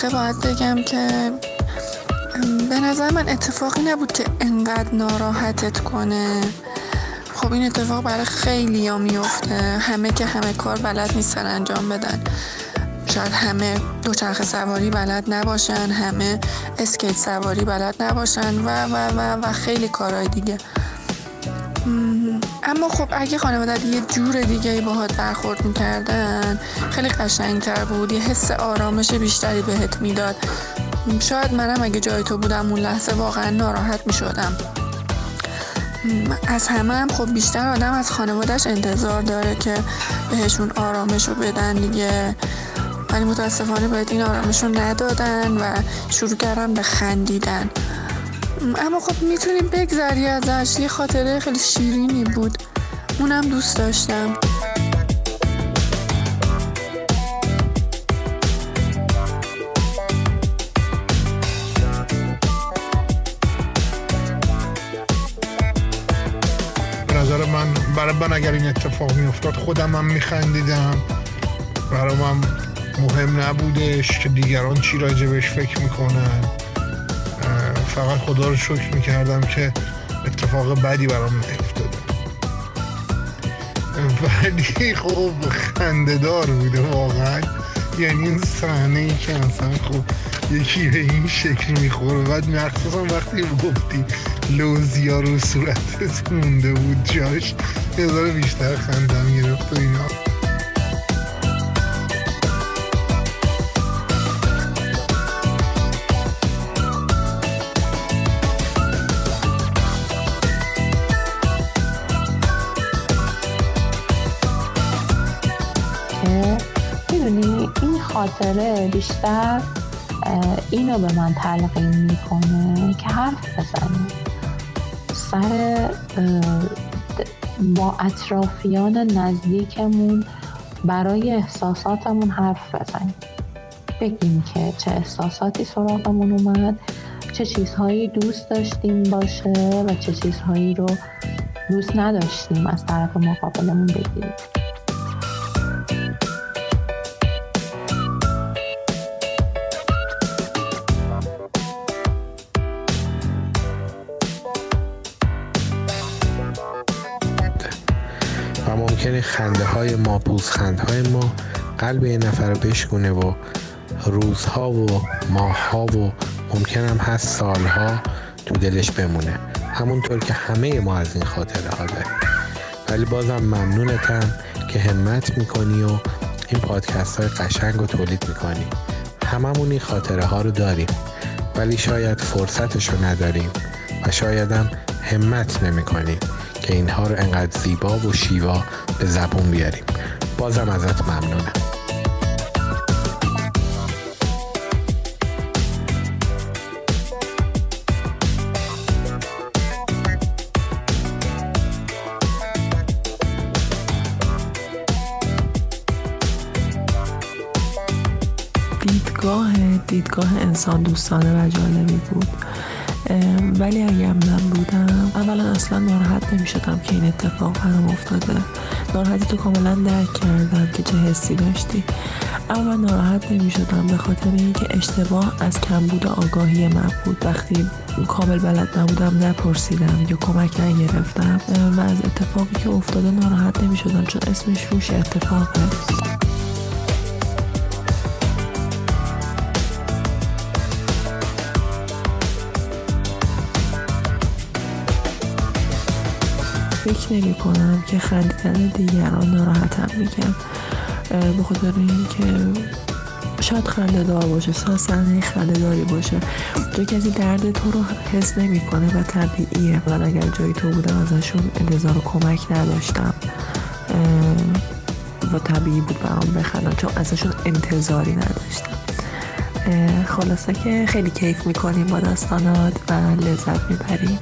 دوچرخه باید بگم که به نظر من اتفاقی نبود که انقدر ناراحتت کنه. خب این اتفاق برای خیلی ها میفته. همه که همه کار بلد نیستن انجام بدن. شاید همه دوچرخه سواری بلد نباشن همه اسکیت سواری بلد نباشن و و و و خیلی کارهای دیگه. اما خب اگه خانواده یه جور دیگه باهات برخورد می‌کردن خیلی قشنگتر بود. یه حس آرامش بیشتری بهت می‌داد. شاید منم اگه جای تو بودم اون لحظه واقعا ناراحت می‌شدم. از همه هم خب بیشتر آدم از خانوادهش انتظار داره که بهشون آرامش رو بدن دیگه. ولی متاسفانه باید این آرامش رو ندادن و شروع کردن به خندیدن. اما خب می‌تونیم بگذری ازش. یه خاطره خیلی شیرینی بود. اونم دوست داشتم. نظر من برای من اگر این اتفاق میافتاد خودم هم میخندیدم. برای من مهم نبودش که دیگران چی راجبش فکر می‌کنن. فقط خدا رو شکر می‌کردم که اتفاق بدی برام نیفتاده ولی خب خندهدار بوده واقعا. یعنی این صحنه ای که اصلا خب یکی به این شکل می‌خوره بعد مخصوصا وقتی گفتی لوزیا رو صورتت مونده بود جاش یه بیشتر خندم گرفت و اینا. خاطره بیشتر اینو به من تلقین می‌کنه که حرف بزنیم سر با اطرافیان نزدیکمون برای احساساتمون حرف بزنیم بگیم که چه احساساتی سراغمون اومد چه چیزهایی دوست داشتیم باشه و چه چیزهایی رو دوست نداشتیم از طرف مقابلمون بگیریم. ممکنه خنده های ما پوزخند های ما قلب یه نفر رو بشکونه و روزها و ماهها و ممکن هم هست سالها تو دلش بمونه. همونطور که همه ما از این خاطره ها داریم ولی بازم ممنونتم که همت می‌کنی و این پادکست های قشنگ رو تولید می‌کنی. هممون این خاطره ها رو داریم. ولی شاید فرصتش رو نداریم و شایدم همت نمی کنیم که اینها رو انقدر زیبا و شیوا به زبون بیاریم. بازم ازت ممنونم. دیدگاه دیدگاه انسان دوستانه و جالبی بود. ولی اگر من بودم اولا اصلا ناراحت نمی شدم که این اتفاق برام افتاده. ناراحتی تو کاملا درک کردم که چه حسی داشتی. اما من ناراحت نمی شدم به خاطر اینکه اشتباه از کمبود آگاهی من بود. وقتی کامل بلد نبودم نپرسیدم یا کمک نگرفتم. و از اتفاقی که افتاده ناراحت نمی شدم چون اسمش روش اتفاقه. فکر نمی کنم که خندیدن دیگران ناراحتم میگم به خاطر اینکه شاید خنده دار باشه شاید صحنه خنده داری باشه. تو کسی درد تو رو حس نمی‌کنه و طبیعیه. من اگر جای تو بودم ازشون انتظار کمک نداشتم. و طبیعی بود برام بخندم چون ازشون انتظاری نداشتم. خلاصه که خیلی کیف می‌کنیم با داستانات و لذت می‌بریم.